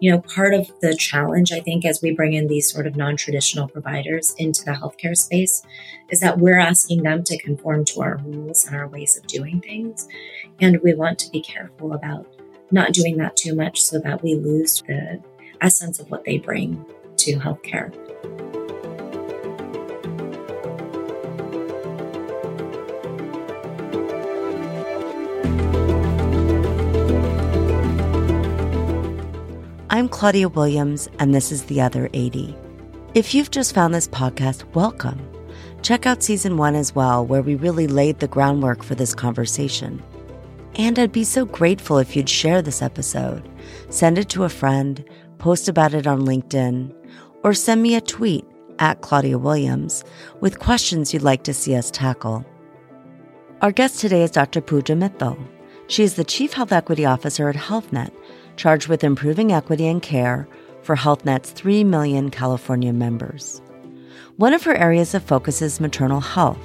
you know, part of the challenge, I think, as we bring in these sort of non traditional providers into the healthcare space is that we're asking them to conform to our rules and our ways of doing things. And we want to be careful about not doing that too much so that we lose the essence of what they bring to healthcare. I'm Claudia Williams, and this is The Other 80. If you've just found this podcast, welcome. Check out season one as well, where we really laid the groundwork for this conversation. And I'd be so grateful if you'd share this episode, send it to a friend, post about it on LinkedIn, or send me a tweet at Claudia Williams with questions you'd like to see us tackle. Our guest today is Dr. Pooja Mittal. She is the Chief Health Equity Officer at Health Net, charged with improving equity and care for Health Net's 3 million California members. One of her areas of focus is maternal health.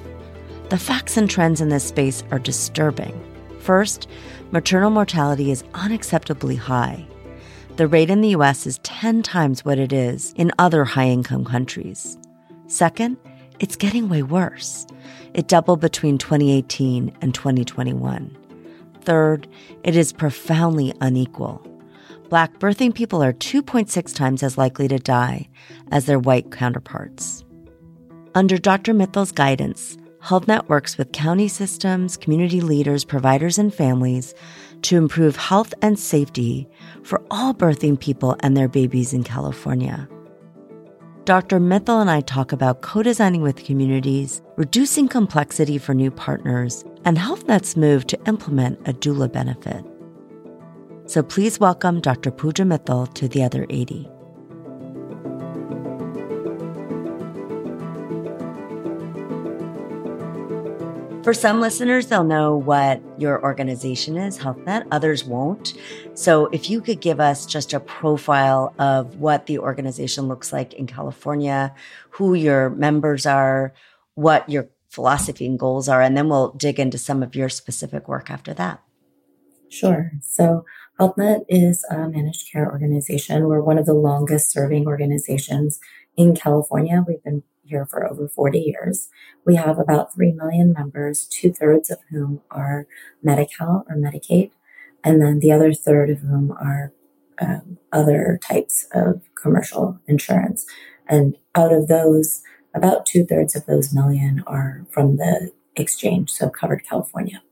The facts and trends in this space are disturbing. First, maternal mortality is unacceptably high. The rate in the US is 10 times what it is in other high income countries. Second, it's getting way worse. It doubled between 2018 and 2021. Third, it is profoundly unequal. Black birthing people are 2.6 times as likely to die as their white counterparts. Under Dr. Mittal's guidance, Health Net works with county systems, community leaders, providers, and families to improve health and safety for all birthing people and their babies in California. Dr. Mittal and I talk about co designing with communities, reducing complexity for new partners, and Health Net's move to implement a doula benefit. So please welcome Dr. Pooja Mittal to the other 80. For some listeners, they'll know what your organization is, Health Net. Others won't. So, if you could give us just a profile of what the organization looks like in California, who your members are, what your philosophy and goals are, and then we'll dig into some of your specific work after that. Sure. So, Health Net is a managed care organization. We're one of the longest serving organizations in California. We've been here for over 40 years. We have about 3 million members, two thirds of whom are Medi Cal or Medicaid, and then the other third of whom are um, other types of commercial insurance. And out of those, about two thirds of those million are from the exchange, so covered California.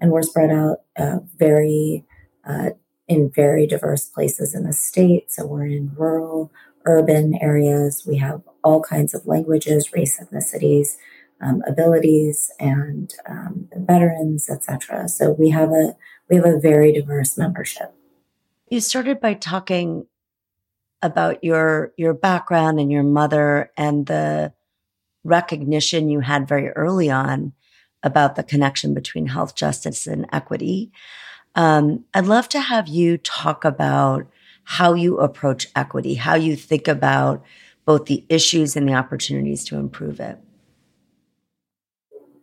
And we're spread out uh, very uh, in very diverse places in the state. So we're in rural, urban areas. We have all kinds of languages, race, ethnicities, um, abilities, and um, veterans, etc. So we have a we have a very diverse membership. You started by talking about your your background and your mother and the recognition you had very early on about the connection between health justice and equity. Um, I'd love to have you talk about how you approach equity, how you think about both the issues and the opportunities to improve it.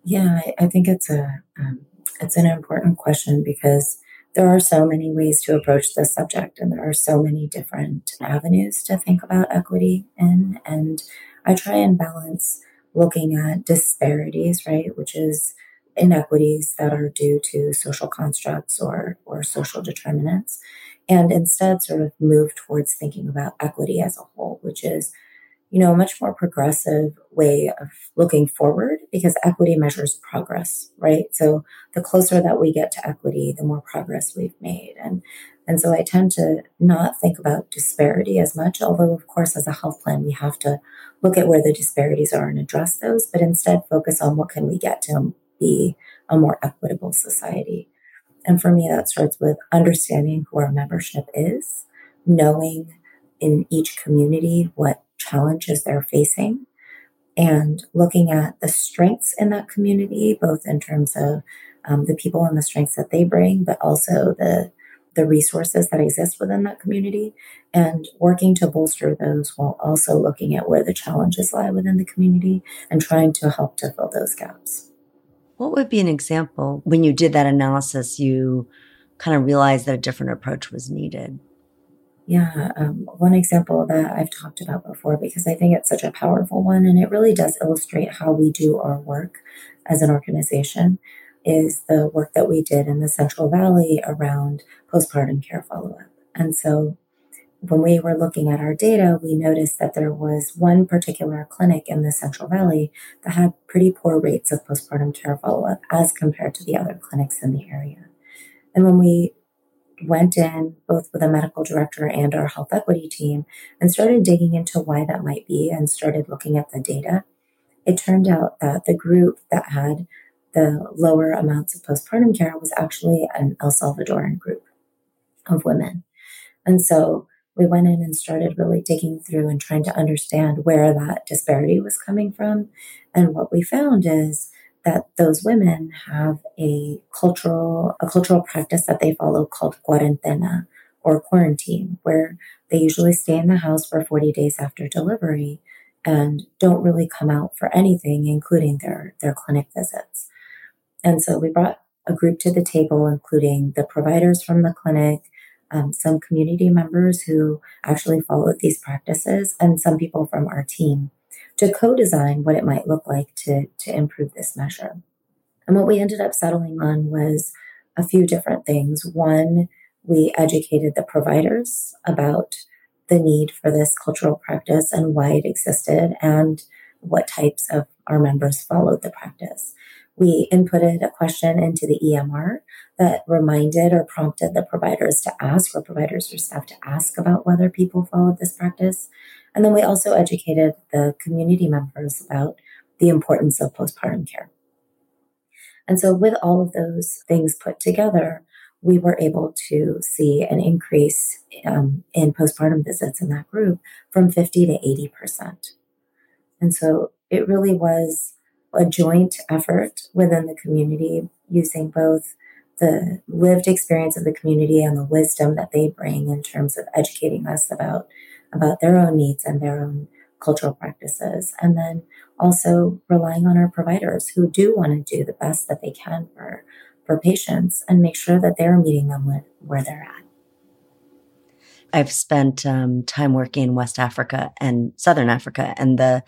Yeah, I, I think it's a um, it's an important question because there are so many ways to approach this subject, and there are so many different avenues to think about equity in. And I try and balance looking at disparities, right, which is inequities that are due to social constructs or, or social determinants, and instead sort of move towards thinking about equity as a whole, which is, you know, a much more progressive way of looking forward because equity measures progress, right? So the closer that we get to equity, the more progress we've made. And and so I tend to not think about disparity as much, although of course as a health plan we have to look at where the disparities are and address those, but instead focus on what can we get to be a more equitable society. And for me, that starts with understanding who our membership is, knowing in each community what challenges they're facing, and looking at the strengths in that community, both in terms of um, the people and the strengths that they bring, but also the the resources that exist within that community and working to bolster those while also looking at where the challenges lie within the community and trying to help to fill those gaps. What would be an example when you did that analysis, you kind of realized that a different approach was needed? Yeah, um, one example that I've talked about before because I think it's such a powerful one and it really does illustrate how we do our work as an organization is the work that we did in the Central Valley around postpartum care follow up. And so when we were looking at our data, we noticed that there was one particular clinic in the Central Valley that had pretty poor rates of postpartum care follow up as compared to the other clinics in the area. And when we went in both with a medical director and our health equity team and started digging into why that might be and started looking at the data, it turned out that the group that had the lower amounts of postpartum care was actually an El Salvadoran group of women. And so we went in and started really digging through and trying to understand where that disparity was coming from. And what we found is that those women have a cultural a cultural practice that they follow called cuarentena or quarantine, where they usually stay in the house for 40 days after delivery and don't really come out for anything, including their, their clinic visits. And so we brought a group to the table, including the providers from the clinic, um, some community members who actually followed these practices, and some people from our team to co-design what it might look like to, to improve this measure. And what we ended up settling on was a few different things. One, we educated the providers about the need for this cultural practice and why it existed and what types of our members followed the practice. We inputted a question into the EMR that reminded or prompted the providers to ask, or providers or staff to ask about whether people followed this practice. And then we also educated the community members about the importance of postpartum care. And so, with all of those things put together, we were able to see an increase um, in postpartum visits in that group from 50 to 80%. And so, it really was a joint effort within the community using both the lived experience of the community and the wisdom that they bring in terms of educating us about about their own needs and their own cultural practices. And then also relying on our providers who do want to do the best that they can for, for patients and make sure that they're meeting them where, where they're at. I've spent um, time working in West Africa and Southern Africa, and the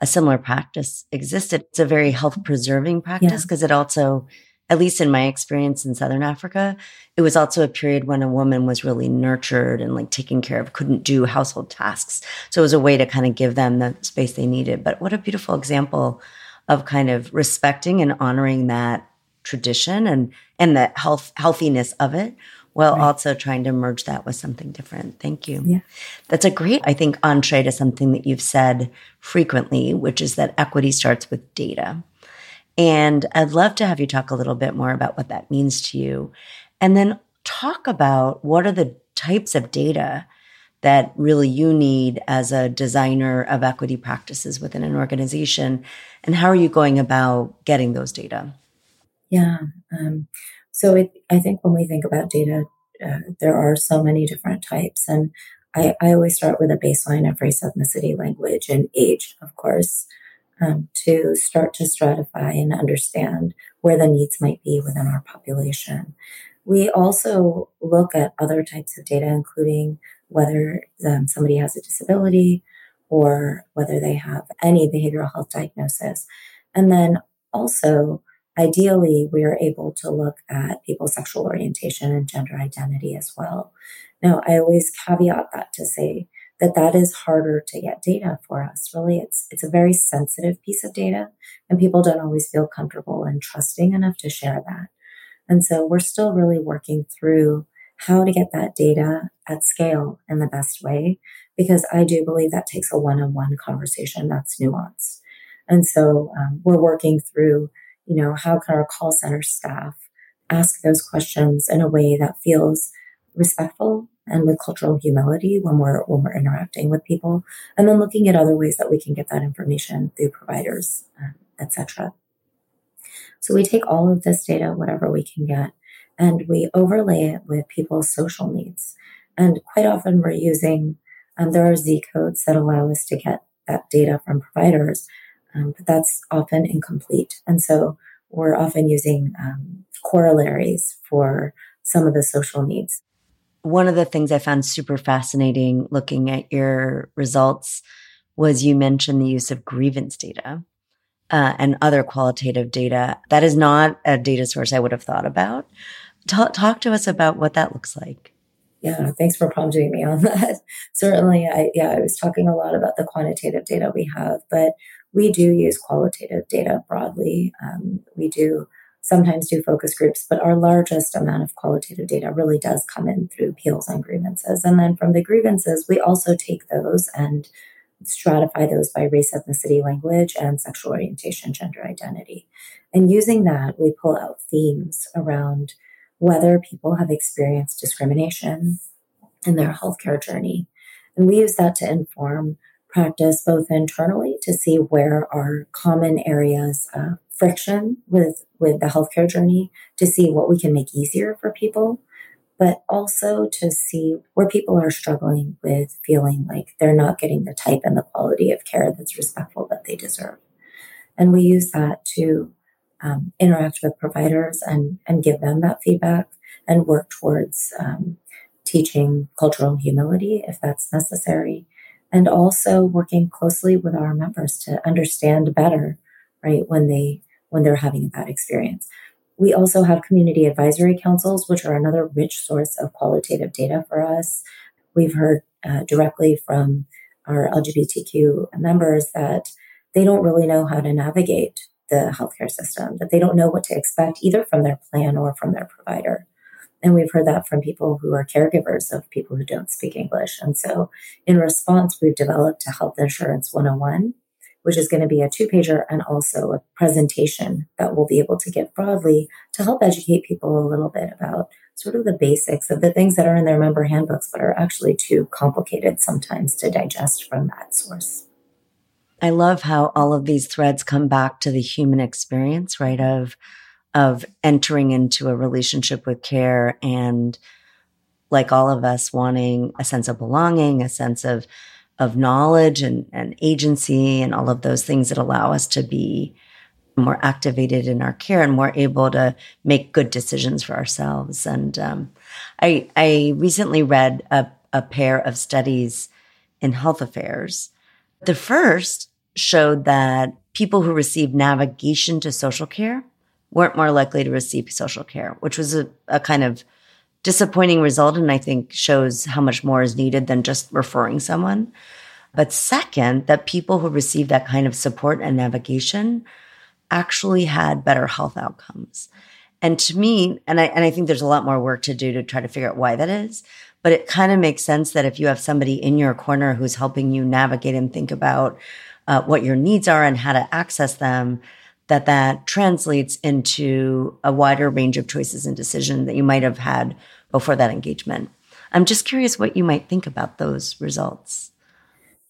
a similar practice existed. It's a very health preserving practice because yeah. it also at least in my experience in Southern Africa, it was also a period when a woman was really nurtured and like taken care of, couldn't do household tasks. So it was a way to kind of give them the space they needed. But what a beautiful example of kind of respecting and honoring that tradition and and the health healthiness of it while right. also trying to merge that with something different. Thank you. Yeah. That's a great, I think, entree to something that you've said frequently, which is that equity starts with data. And I'd love to have you talk a little bit more about what that means to you. And then talk about what are the types of data that really you need as a designer of equity practices within an organization. And how are you going about getting those data? Yeah. Um, so it, I think when we think about data, uh, there are so many different types. And I, I always start with a baseline of race, ethnicity, language, and age, of course um, to start to stratify and understand where the needs might be within our population. We also look at other types of data, including whether um, somebody has a disability or whether they have any behavioral health diagnosis. And then also, ideally, we are able to look at people's sexual orientation and gender identity as well. Now, I always caveat that to say that that is harder to get data for us. Really, it's it's a very sensitive piece of data, and people don't always feel comfortable and trusting enough to share that. And so we're still really working through how to get that data at scale in the best way, because I do believe that takes a one-on-one conversation that's nuanced. And so um, we're working through, you know, how can our call center staff ask those questions in a way that feels respectful and with cultural humility when we're when we're interacting with people? And then looking at other ways that we can get that information through providers um, etc so we take all of this data whatever we can get and we overlay it with people's social needs. And quite often we're using um, there are z codes that allow us to get that data from providers um, but that's often incomplete and so we're often using um, corollaries for some of the social needs one of the things I found super fascinating looking at your results was you mentioned the use of grievance data uh, and other qualitative data. That is not a data source I would have thought about. Talk, talk to us about what that looks like. Yeah, thanks for prompting me on that. Certainly, I yeah, I was talking a lot about the quantitative data we have, but we do use qualitative data broadly. Um, we do sometimes do focus groups, but our largest amount of qualitative data really does come in through appeals and grievances. And then from the grievances, we also take those and stratify those by race, ethnicity, language, and sexual orientation, gender identity. And using that, we pull out themes around whether people have experienced discrimination in their healthcare journey. And we use that to inform practice both internally to see where are common areas of friction with, with the healthcare journey, to see what we can make easier for people, but also to see where people are struggling with feeling like they're not getting the type and the quality of care that's respectful that they deserve. And we use that to um, interact with providers and, and give them that feedback and work towards um, teaching cultural humility if that's necessary. And also working closely with our members to understand better, right, when they when they're having a bad experience. We also have community advisory councils, which are another rich source of qualitative data for us. We've heard uh, directly from our LGBTQ members that they don't really know how to navigate the healthcare system, that they don't know what to expect either from their plan or from their provider. And we've heard that from people who are caregivers of people who don't speak English. And so, in response, we've developed a Health Insurance 101, which is going to be a two pager and also a presentation that we'll be able to give broadly to help educate people a little bit about sort of the basics of the things that are in their member handbooks, but are actually too complicated sometimes to digest from that source. I love how all of these threads come back to the human experience, right? Of, of entering into a relationship with care and like all of us wanting a sense of belonging, a sense of, of knowledge and, and agency and all of those things that allow us to be more activated in our care and more able to make good decisions for ourselves. And um, I, I recently read a, a pair of studies in health affairs the first showed that people who received navigation to social care weren't more likely to receive social care, which was a, a kind of disappointing result. And I think shows how much more is needed than just referring someone. But second, that people who received that kind of support and navigation actually had better health outcomes. And to me, and I, and I think there's a lot more work to do to try to figure out why that is. But it kind of makes sense that if you have somebody in your corner who's helping you navigate and think about uh, what your needs are and how to access them, that that translates into a wider range of choices and decision that you might have had before that engagement. I'm just curious what you might think about those results.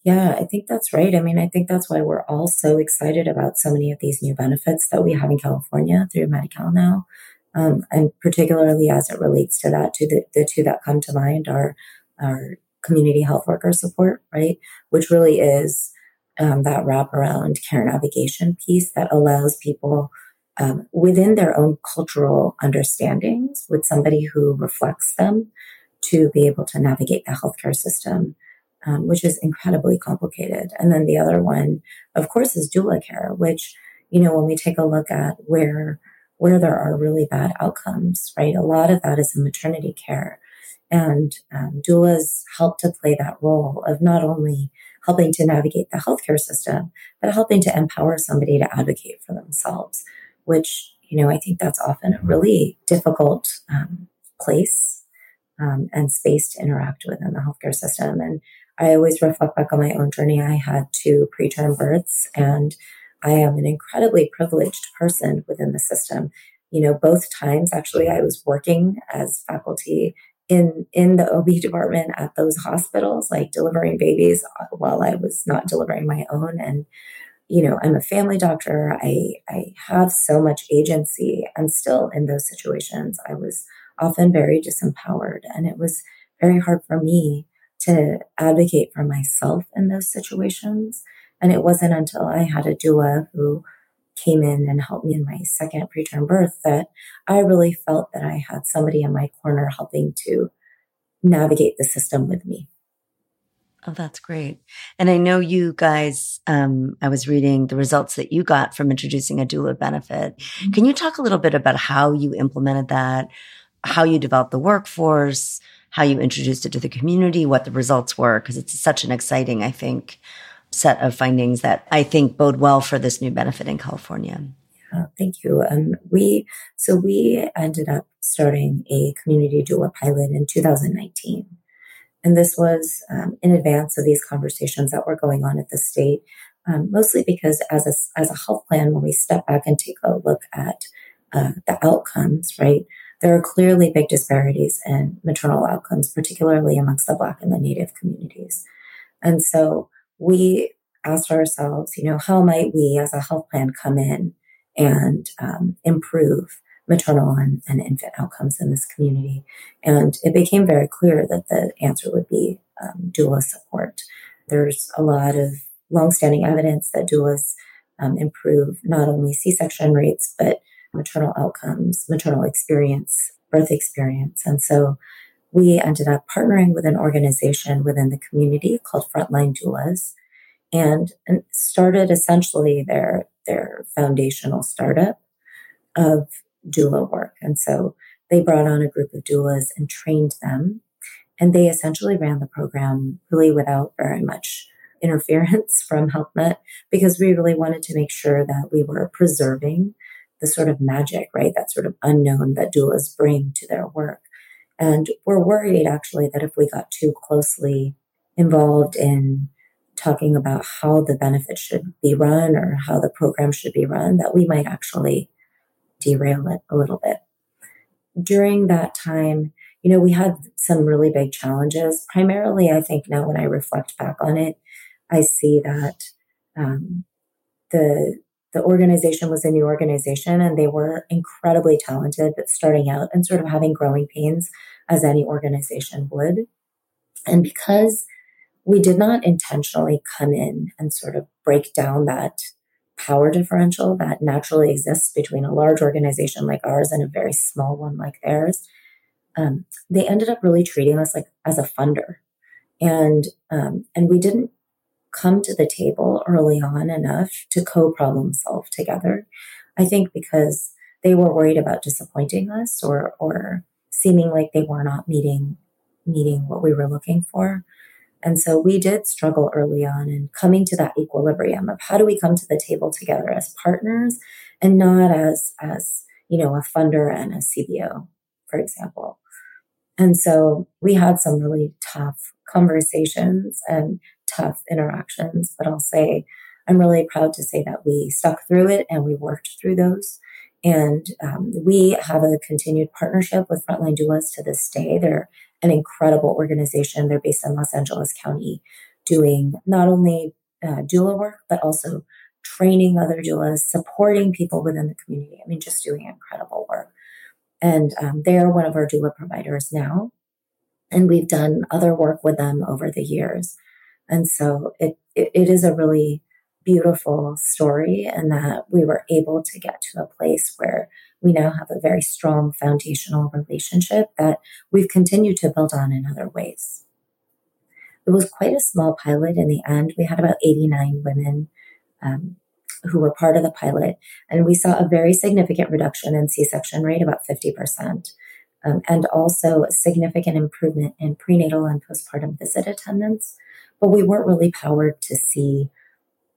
Yeah, I think that's right. I mean, I think that's why we're all so excited about so many of these new benefits that we have in California through Medi-Cal now. Um, and particularly as it relates to that, to the, the two that come to mind are our community health worker support, right? Which really is um, that wraparound care navigation piece that allows people um, within their own cultural understandings with somebody who reflects them to be able to navigate the healthcare system, um, which is incredibly complicated. And then the other one, of course, is doula care, which, you know, when we take a look at where where there are really bad outcomes, right? A lot of that is in maternity care. And um, doulas help to play that role of not only helping to navigate the healthcare system, but helping to empower somebody to advocate for themselves, which, you know, I think that's often a really difficult um, place um, and space to interact with in the healthcare system. And I always reflect back on my own journey. I had two preterm births and I am an incredibly privileged person within the system. You know, both times actually I was working as faculty in in the OB department at those hospitals, like delivering babies while I was not delivering my own. And you know, I'm a family doctor. I I have so much agency, and still in those situations, I was often very disempowered, and it was very hard for me to advocate for myself in those situations. And it wasn't until I had a doula who came in and helped me in my second preterm birth that I really felt that I had somebody in my corner helping to navigate the system with me. Oh, that's great. And I know you guys, um, I was reading the results that you got from introducing a doula benefit. Mm-hmm. Can you talk a little bit about how you implemented that, how you developed the workforce, how you introduced it to the community, what the results were? Because it's such an exciting, I think, set of findings that I think bode well for this new benefit in California. Yeah, thank you. Um, we so we ended up starting a community doula pilot in 2019. And this was um, in advance of these conversations that were going on at the state, um, mostly because as a, as a health plan, when we step back and take a look at uh, the outcomes, right, there are clearly big disparities in maternal outcomes, particularly amongst the Black and the Native communities. And so we asked ourselves, you know, how might we as a health plan come in and um, improve maternal and, and infant outcomes in this community. And it became very clear that the answer would be um, doula support. There's a lot of longstanding evidence that doulas um, improve not only C-section rates, but maternal outcomes, maternal experience, birth experience. And so we ended up partnering with an organization within the community called Frontline Doulas and, and started essentially their, their foundational startup of doula work. And so they brought on a group of doulas and trained them. And they essentially ran the program really without very much interference from Health Net because we really wanted to make sure that we were preserving the sort of magic, right? That sort of unknown that doulas bring to their work. And we're worried actually that if we got too closely involved in talking about how the benefit should be run or how the program should be run, that we might actually derail it a little bit. During that time, you know, we had some really big challenges. Primarily, I think now when I reflect back on it, I see that um, the the organization was a new organization and they were incredibly talented, but starting out and sort of having growing pains as any organization would. And because we did not intentionally come in and sort of break down that power differential that naturally exists between a large organization like ours and a very small one like theirs, um, they ended up really treating us like as a funder, and um, and we didn't come to the table early on enough to co-problem solve together. I think because they were worried about disappointing us or or seeming like they were not meeting meeting what we were looking for. And so we did struggle early on in coming to that equilibrium of how do we come to the table together as partners and not as, as, you know, a funder and a CBO, for example. And so we had some really tough conversations and tough interactions, but I'll say I'm really proud to say that we stuck through it and we worked through those. And um, we have a continued partnership with Frontline Doulas to this day. They're an incredible organization. They're based in Los Angeles County, doing not only uh, doula work, but also training other doulas, supporting people within the community. I mean, just doing incredible work. And um, they are one of our doula providers now. And we've done other work with them over the years. And so it, it, it is a really beautiful story and that we were able to get to a place where we now have a very strong foundational relationship that we've continued to build on in other ways. It was quite a small pilot in the end. We had about 89 women um, who were part of the pilot, and we saw a very significant reduction in C section rate, about 50%, um, and also a significant improvement in prenatal and postpartum visit attendance. But we weren't really powered to see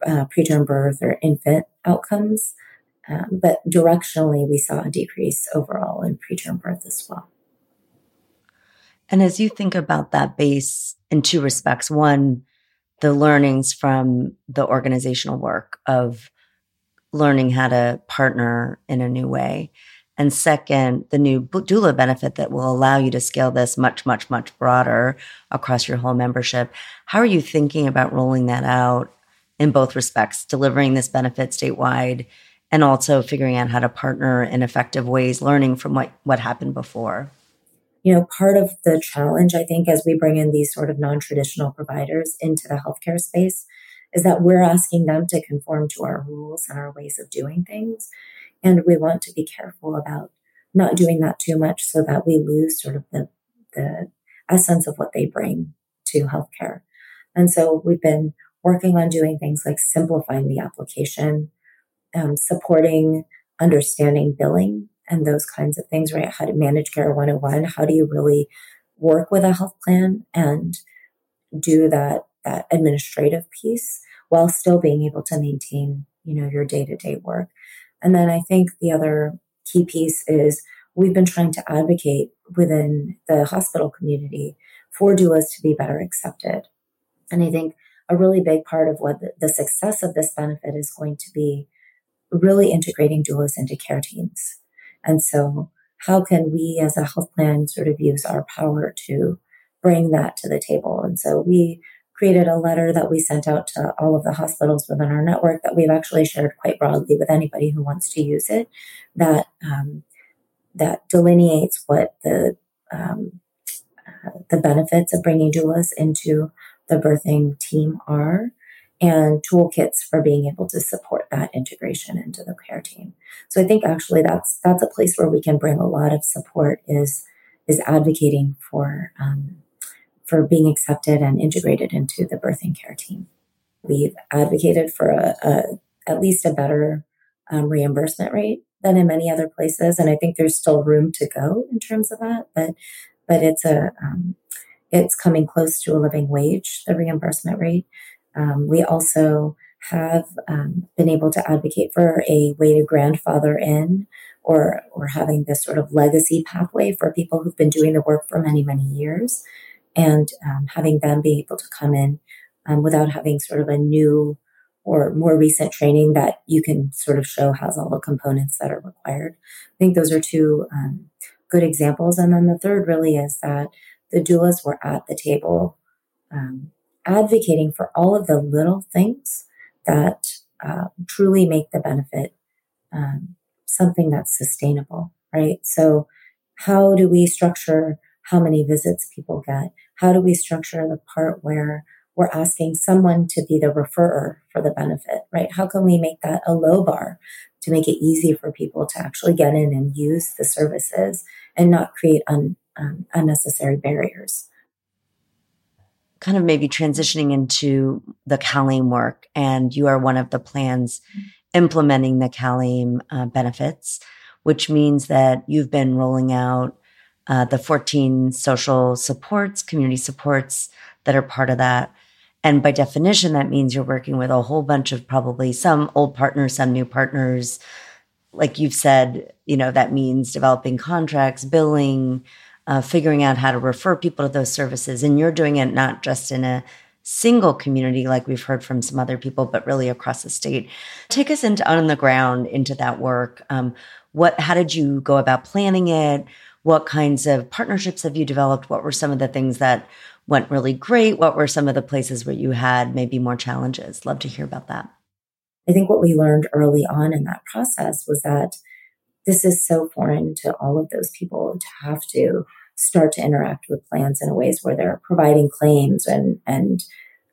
uh, preterm birth or infant outcomes. Um, but directionally, we saw a decrease overall in preterm birth as well. And as you think about that base in two respects, one, the learnings from the organizational work of learning how to partner in a new way. And second, the new doula benefit that will allow you to scale this much, much, much broader across your whole membership. How are you thinking about rolling that out in both respects, delivering this benefit statewide and also figuring out how to partner in effective ways, learning from what, what happened before. You know, part of the challenge, I think, as we bring in these sort of non traditional providers into the healthcare space is that we're asking them to conform to our rules and our ways of doing things. And we want to be careful about not doing that too much so that we lose sort of the, the essence of what they bring to healthcare. And so we've been working on doing things like simplifying the application, um, supporting understanding billing and those kinds of things, right? How to manage care 101. How do you really work with a health plan and do that, that administrative piece while still being able to maintain, you know, your day to day work. And then I think the other key piece is we've been trying to advocate within the hospital community for doulas to be better accepted. And I think a really big part of what the, success of this benefit is going to be really integrating doulas into care teams. And so how can we as a health plan sort of use our power to bring that to the table? And so we created a letter that we sent out to all of the hospitals within our network that we've actually shared quite broadly with anybody who wants to use it that um, that delineates what the um, uh, the benefits of bringing doulas into the birthing team are and toolkits for being able to support that integration into the care team. So I think actually that's that's a place where we can bring a lot of support is is advocating for um, for being accepted and integrated into the birthing care team. We've advocated for a, a at least a better um, reimbursement rate than in many other places, and I think there's still room to go in terms of that. But but it's a um, it's coming close to a living wage, the reimbursement rate. Um, we also have um, been able to advocate for a way to grandfather in or or having this sort of legacy pathway for people who've been doing the work for many many years and um, having them be able to come in um, without having sort of a new or more recent training that you can sort of show has all the components that are required. I think those are two um, good examples. And then the third really is that the doulas were at the table um, advocating for all of the little things that uh, truly make the benefit um, something that's sustainable, right? So, how do we structure how many visits people get? How do we structure the part where we're asking someone to be the referrer for the benefit, right? How can we make that a low bar to make it easy for people to actually get in and use the services and not create un, um, unnecessary barriers? Kind of maybe transitioning into the CalAIM work, and you are one of the plans implementing the CalAIM uh, benefits, which means that you've been rolling out uh, the 14 social supports, community supports that are part of that. And by definition, that means you're working with a whole bunch of probably some old partners, some new partners. Like you've said, you know, that means developing contracts, billing, uh, figuring out how to refer people to those services. And you're doing it not just in a single community, like we've heard from some other people, but really across the state. Take us into on the ground into that work. Um, what? How did you go about planning it? What kinds of partnerships have you developed? What were some of the things that went really great? What were some of the places where you had maybe more challenges? Love to hear about that. I think what we learned early on in that process was that this is so foreign to all of those people to have to start to interact with plans in ways where they're providing claims and and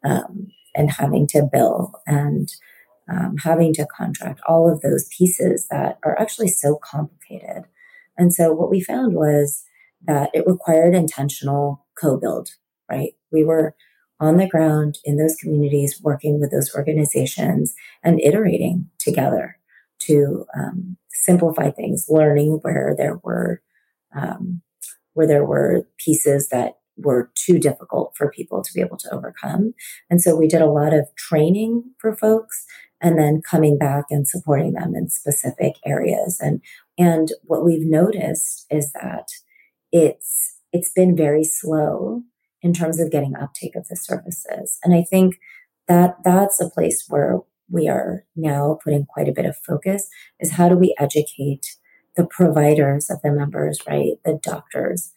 um, and having to bill and um, having to contract all of those pieces that are actually so complicated. And so what we found was that it required intentional co-build. Right, we were on the ground in those communities, working with those organizations and iterating together to um, simplify things, learning where there were um, where there were pieces that were too difficult for people to be able to overcome. And so we did a lot of training for folks and then coming back and supporting them in specific areas. And and what we've noticed is that it's it's been very slow in terms of getting uptake of the services. And I think that that's a place where we are now putting quite a bit of focus is how do we educate the providers of the members, right? The doctors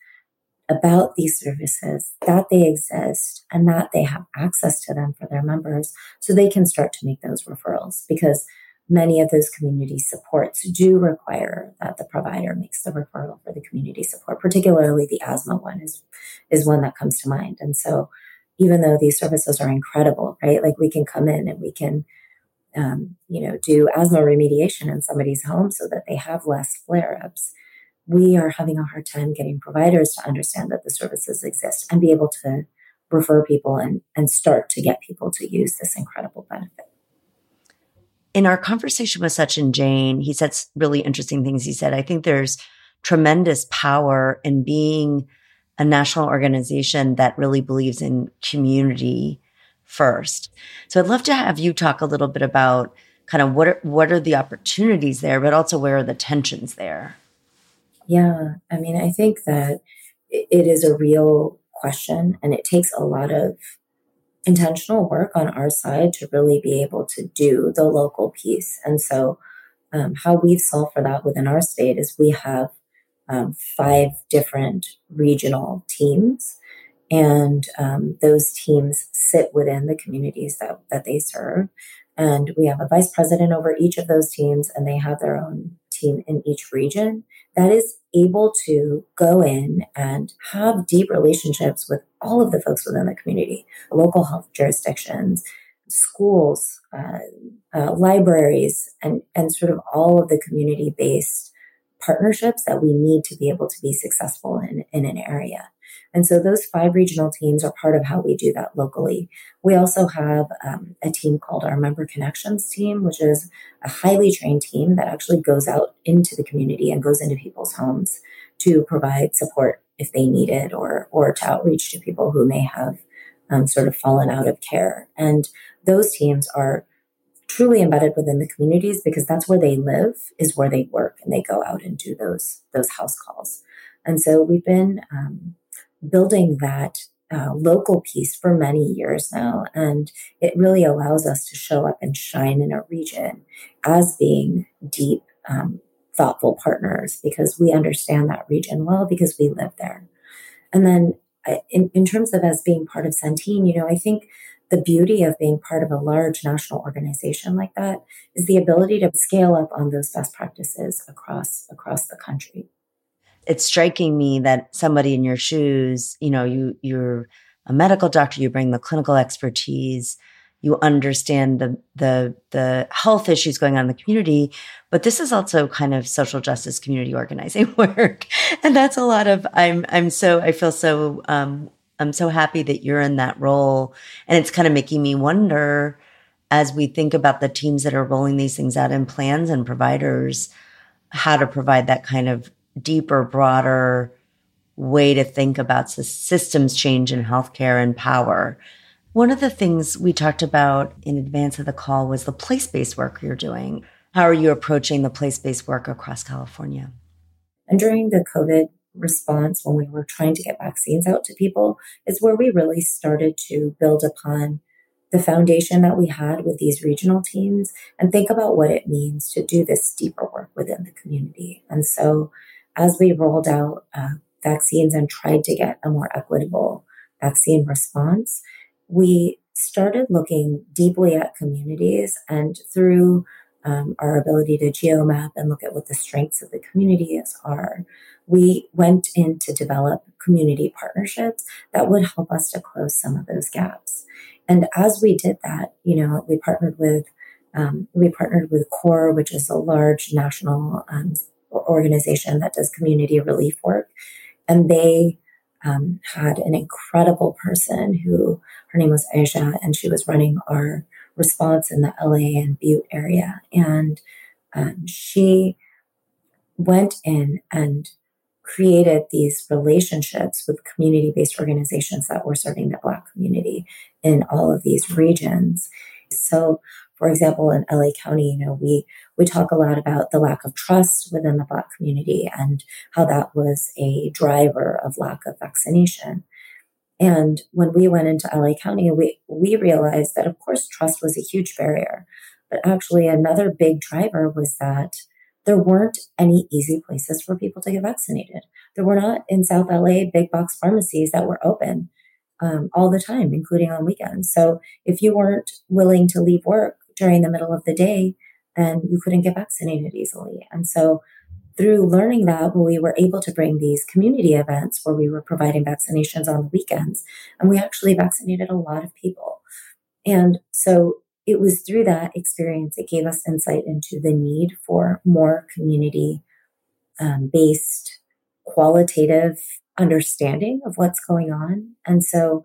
about these services, that they exist and that they have access to them for their members so they can start to make those referrals because many of those community supports do require that the provider makes the referral for the community support, particularly the asthma one is, is one that comes to mind. And so even though these services are incredible, right? Like we can come in and we can um, you know, do asthma remediation in somebody's home so that they have less flare ups. we are having a hard time getting providers to understand that the services exist and be able to refer people and, and start to get people to use this incredible benefit. In our conversation with Sachin Jain, he said really interesting things. He said, I think there's tremendous power in being a national organization that really believes in community first. So I'd love to have you talk a little bit about kind of what are, what are the opportunities there, but also where are the tensions there? Yeah, I mean, I think that it is a real question and it takes a lot of intentional work on our side to really be able to do the local piece. And so, um, how we've solved for that within our state is we have um, five different regional teams, and um, those teams sit within the communities that, that they serve. And we have a vice president over each of those teams, and they have their own team in each region that is able to go in and have deep relationships with all of the folks within the community, local health jurisdictions, schools, uh, uh, libraries, and, and sort of all of the community based partnerships that we need to be able to be successful in, in an area. And so those five regional teams are part of how we do that locally. We also have um, a team called our Member Connections team, which is a highly trained team that actually goes out into the community and goes into people's homes to provide support if they need it or, or to outreach to people who may have um, sort of fallen out of care. And those teams are truly embedded within the communities because that's where they live is where they work and they go out and do those those house calls and so we've been um, building that uh, local piece for many years now. And it really allows us to show up and shine in a region as being deep, um, thoughtful partners because we understand that region well because we live there. And then uh, in, in terms of as being part of Centene, you know, I think the beauty of being part of a large national organization like that is the ability to scale up on those best practices across across the country it's striking me that somebody in your shoes, you know, you you're a medical doctor, you bring the clinical expertise, you understand the the the health issues going on in the community, but this is also kind of social justice community organizing work, and that's a lot of. I'm I'm so I feel so um, I'm so happy that you're in that role, and it's kind of making me wonder as we think about the teams that are rolling these things out in plans and providers, how to provide that kind of deeper, broader way to think about systems change in healthcare and power. One of the things we talked about in advance of the call was the place based work you're doing. How are you approaching the place based work across California? And during the COVID response, when we were trying to get vaccines out to people, is where we really started to build upon the foundation that we had with these regional teams and think about what it means to do this deeper work within the community. And so as we rolled out uh, vaccines and tried to get a more equitable vaccine response, we started looking deeply at communities and through um, our ability to geomap and look at what the strengths of the communities are, we went in to develop community partnerships that would help us to close some of those gaps. And as we did that, you know, we partnered with um, we partnered with CORE, which is a large national um, organization that does community relief work. And they um, had an incredible person who her name was Aisha, and she was running our response in the LA and Butte area. And um, she went in and created these relationships with community based organizations that were serving the Black community in all of these regions. So for example, in LA County, you know, we we talk a lot about the lack of trust within the Black community and how that was a driver of lack of vaccination. And when we went into LA County, we we realized that of course trust was a huge barrier, but actually another big driver was that there weren't any easy places for people to get vaccinated. There were not in South LA big box pharmacies that were open um, all the time, including on weekends. So if you weren't willing to leave work during the middle of the day and you couldn't get vaccinated easily. And so through learning that, we were able to bring these community events where we were providing vaccinations on the weekends. And we actually vaccinated a lot of people. And so it was through that experience, it gave us insight into the need for more community um, based qualitative understanding of what's going on. And so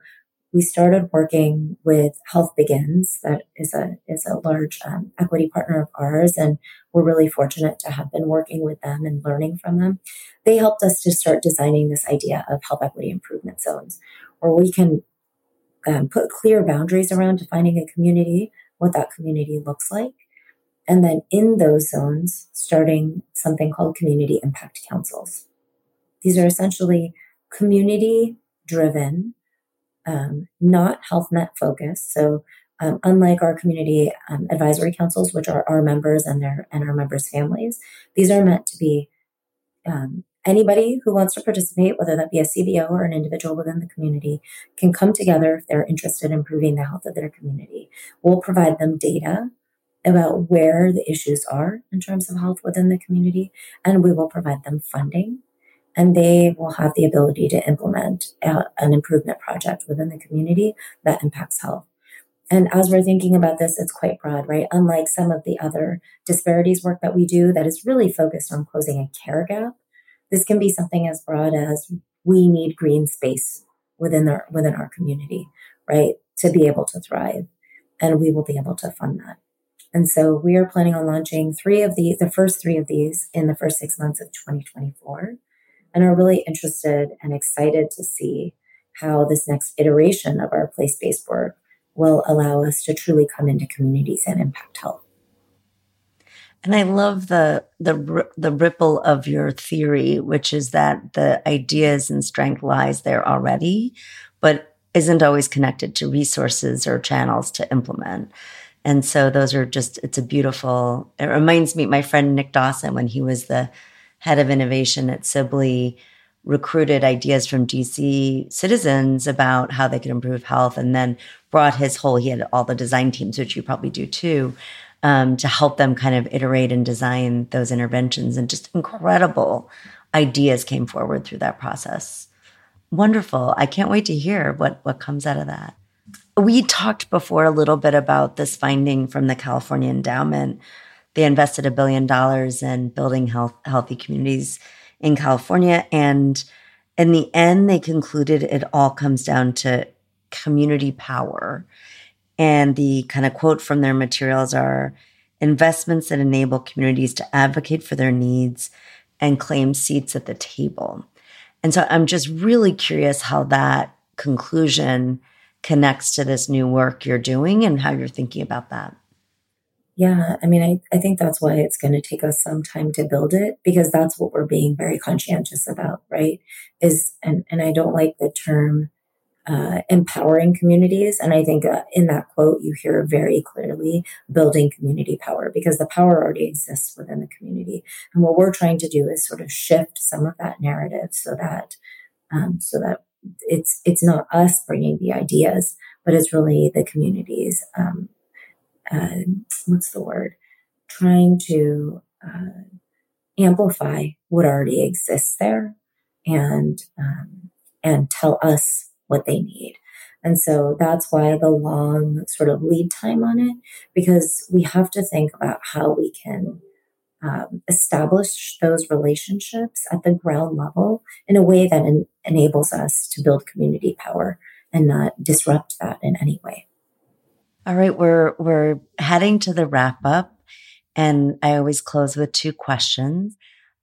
we started working with Health Begins, that is a is a large um, equity partner of ours, and we're really fortunate to have been working with them and learning from them. They helped us to start designing this idea of health equity improvement zones, where we can um, put clear boundaries around defining a community, what that community looks like, and then in those zones, starting something called community impact councils. These are essentially community driven um, not Health Net focused. So um, unlike our community um, advisory councils, which are our members and their and our members' families, these are meant to be um, anybody who wants to participate, whether that be a CBO or an individual within the community, can come together if they're interested in improving the health of their community. We'll provide them data about where the issues are in terms of health within the community, and we will provide them funding and they will have the ability to implement a, an improvement project within the community that impacts health. And as we're thinking about this, it's quite broad, right? Unlike some of the other disparities work that we do that is really focused on closing a care gap, this can be something as broad as we need green space within our within our community, right? To be able to thrive. And we will be able to fund that. And so we are planning on launching three of the the first three of these in the first six months of 2024 and are really interested and excited to see how this next iteration of our place based work will allow us to truly come into communities and impact health. And I love the the the ripple of your theory, which is that the ideas and strength lies there already, but isn't always connected to resources or channels to implement. And so those are just it's a beautiful. It reminds me my friend Nick Dawson when he was the head of innovation at Sibley, recruited ideas from DC citizens about how they could improve health and then brought his whole, he had all the design teams, which you probably do too, um, to help them kind of iterate and design those interventions. And just incredible ideas came forward through that process. Wonderful. I can't wait to hear what, what comes out of that. We talked before a little bit about this finding from the California Endowment they invested a billion dollars in building health, healthy communities in California. And in the end, they concluded it all comes down to community power. And the kind of quote from their materials are investments that enable communities to advocate for their needs and claim seats at the table. And so I'm just really curious how that conclusion connects to this new work you're doing and how you're thinking about that. Yeah, I mean, I, I think that's why it's going to take us some time to build it because that's what we're being very conscientious about, right? Is and and I don't like the term uh, empowering communities, and I think uh, in that quote you hear very clearly building community power because the power already exists within the community, and what we're trying to do is sort of shift some of that narrative so that um, so that it's it's not us bringing the ideas, but it's really the communities um, uh, what's the word? Trying to uh, amplify what already exists there and um, and tell us what they need. And so that's why the long sort of lead time on it, because we have to think about how we can um, establish those relationships at the ground level in a way that en- enables us to build community power and not disrupt that in any way. All right, we're we're heading to the wrap up and I always close with two questions.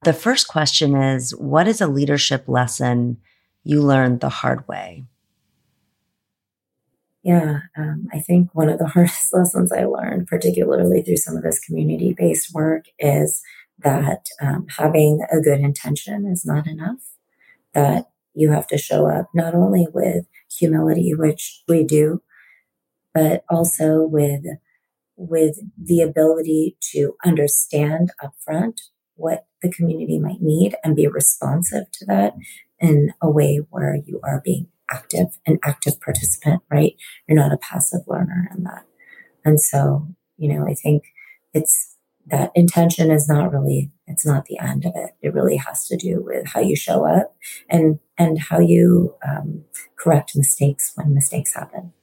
The first question is what is a leadership lesson you learned the hard way? Yeah, um, I think one of the hardest lessons I learned, particularly through some of this community based work, is that um, having a good intention is not enough. That you have to show up not only with humility, which we do, but also with with the ability to understand upfront what the community might need and be responsive to that in a way where you are being active, an active participant, right? You're not a passive learner in that. And so, you know, I think it's that intention is not really, it's not the end of it. It really has to do with how you show up and, and how you um, correct mistakes when mistakes happen.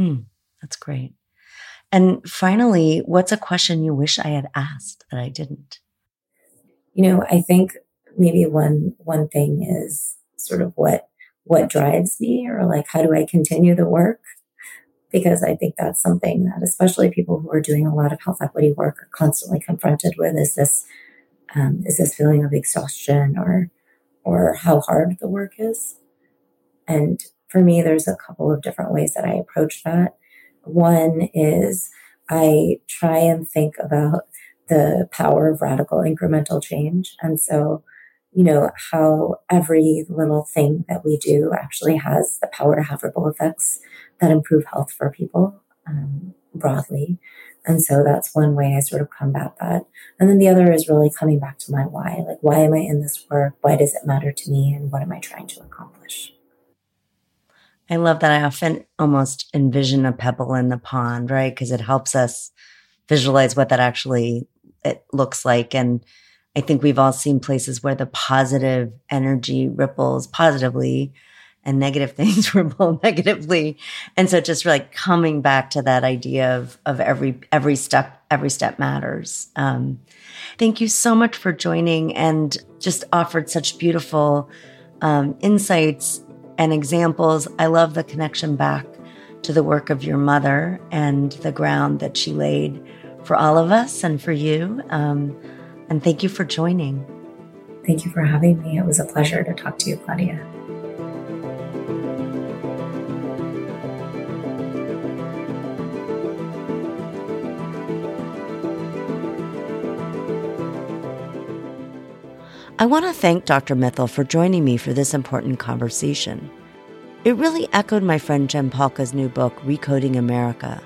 Hmm, that's great. And finally, what's a question you wish I had asked that I didn't? You know, I think maybe one one thing is sort of what what drives me or like how do I continue the work? Because I think that's something that especially people who are doing a lot of health equity work are constantly confronted with is this um, is this feeling of exhaustion or or how hard the work is. And for me, there's a couple of different ways that I approach that. One is I try and think about the power of radical incremental change. And so, you know, how every little thing that we do actually has the power to have ripple effects that improve health for people um, broadly. And so that's one way I sort of combat that. And then the other is really coming back to my why. Like, why am I in this work? Why does it matter to me? And what am I trying to accomplish? I love that. I often almost envision a pebble in the pond, right? Because it helps us visualize what that actually it looks like. And I think we've all seen places where the positive energy ripples positively and negative things ripple negatively. And so just like coming back to that idea of, of every, every step, every step matters. Um, thank you so much for joining and just offered such beautiful um, insights and examples. I love the connection back to the work of your mother and the ground that she laid for all of us and for you. Um, and thank you for joining. Thank you for having me. It was a pleasure to talk to you, Claudia. I want to thank Dr. Mittal for joining me for this important conversation. It really echoed my friend Jen Pahlka's new book, Recoding America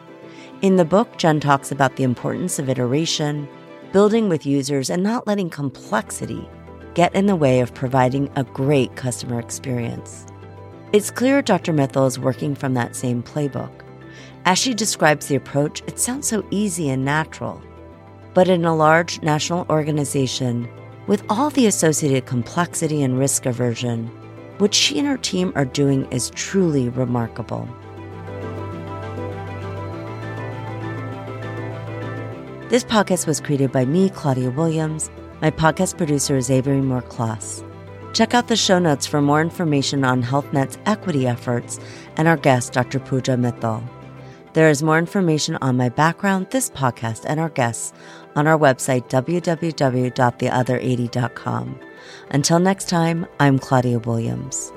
in the book, Jen talks about the importance of iteration, building with users, and not letting complexity get in the way of providing a great customer experience. It's clear Dr. Mittal is working from that same playbook. As she describes the approach, it sounds so easy and natural. But in a large national organization, with all the associated complexity and risk aversion, what she and her team are doing is truly remarkable. This podcast was created by me, Claudia Williams. My podcast producer is Avery Moore Kloss. Check out the show notes for more information on Health Net's equity efforts and our guest, Dr. Pooja Mittal. There is more information on my background, this podcast, and our guests on our website, www.theother80.com. Until next time, I'm Claudia Williams.